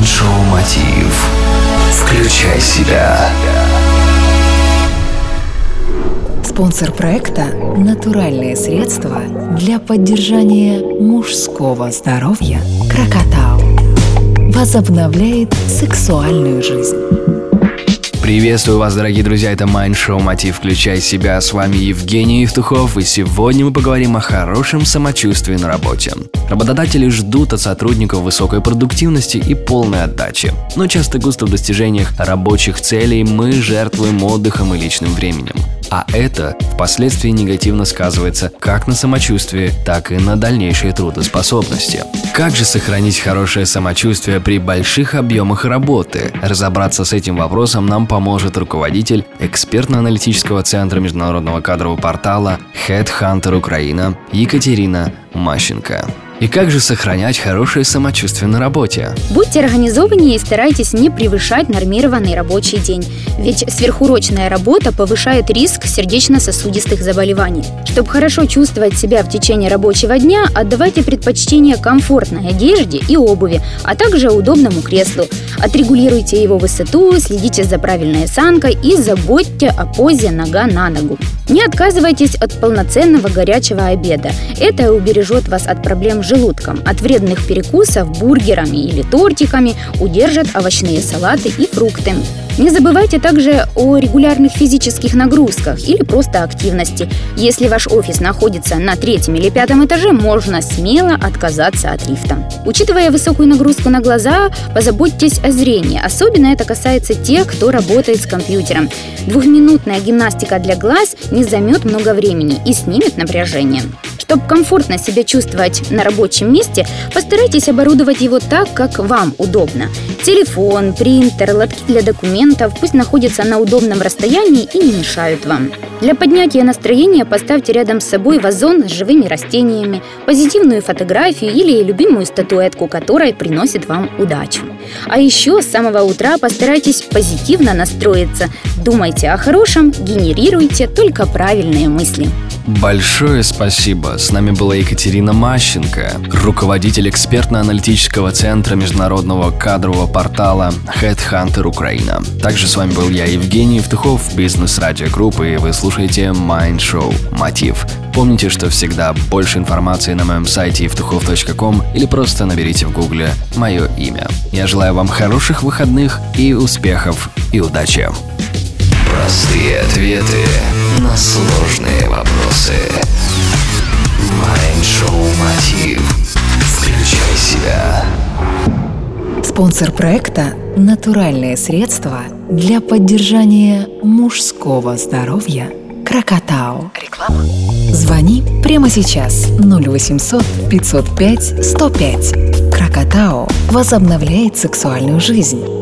Майншоу Мотив. Включай себя. Спонсор проекта – натуральные средства для поддержания мужского здоровья «Крокотау». Возобновляет сексуальную жизнь. Приветствую вас, дорогие друзья, это Mind Show Мотив Включай себя. С вами Евгений Евтухов, и сегодня мы поговорим о хорошем самочувствии на работе. Работодатели ждут от сотрудников высокой продуктивности и полной отдачи. Но часто густо в достижениях рабочих целей мы жертвуем отдыхом и личным временем а это впоследствии негативно сказывается как на самочувствии, так и на дальнейшей трудоспособности. Как же сохранить хорошее самочувствие при больших объемах работы? Разобраться с этим вопросом нам поможет руководитель экспертно-аналитического центра международного кадрового портала Headhunter Украина Екатерина Мащенко. И как же сохранять хорошее самочувствие на работе? Будьте организованнее и старайтесь не превышать нормированный рабочий день. Ведь сверхурочная работа повышает риск сердечно-сосудистых заболеваний. Чтобы хорошо чувствовать себя в течение рабочего дня, отдавайте предпочтение комфортной одежде и обуви, а также удобному креслу. Отрегулируйте его высоту, следите за правильной осанкой и заботьте о позе нога на ногу. Не отказывайтесь от полноценного горячего обеда. Это убережет вас от проблем с желудком. От вредных перекусов бургерами или тортиками удержат овощные салаты и фрукты. Не забывайте также о регулярных физических нагрузках или просто активности. Если ваш офис находится на третьем или пятом этаже, можно смело отказаться от лифта. Учитывая высокую нагрузку на глаза, позаботьтесь о зрении. Особенно это касается тех, кто работает с компьютером. Двухминутная гимнастика для глаз не займет много времени и снимет напряжение. Чтобы комфортно себя чувствовать на рабочем месте, постарайтесь оборудовать его так, как вам удобно. Телефон, принтер, лотки для документов пусть находятся на удобном расстоянии и не мешают вам. Для поднятия настроения поставьте рядом с собой вазон с живыми растениями, позитивную фотографию или любимую статуэтку, которая приносит вам удачу. А еще с самого утра постарайтесь позитивно настроиться. Думайте о хорошем, генерируйте только правильные мысли. Большое спасибо. С нами была Екатерина Мащенко, руководитель экспертно-аналитического центра международного кадрового портала Headhunter Украина. Также с вами был я, Евгений Евтухов, бизнес-радио группы, и вы слушаете Mind Show Мотив. Помните, что всегда больше информации на моем сайте евтухов.ком или просто наберите в гугле мое имя. Я желаю вам хороших выходных и успехов и удачи. Простые ответы на сложные вопросы. Майншоу Мотив. Включай себя. Спонсор проекта – натуральные средства для поддержания мужского здоровья «Крокотау». Реклама. Звони прямо сейчас 0800 505 105. «Крокотау» возобновляет сексуальную жизнь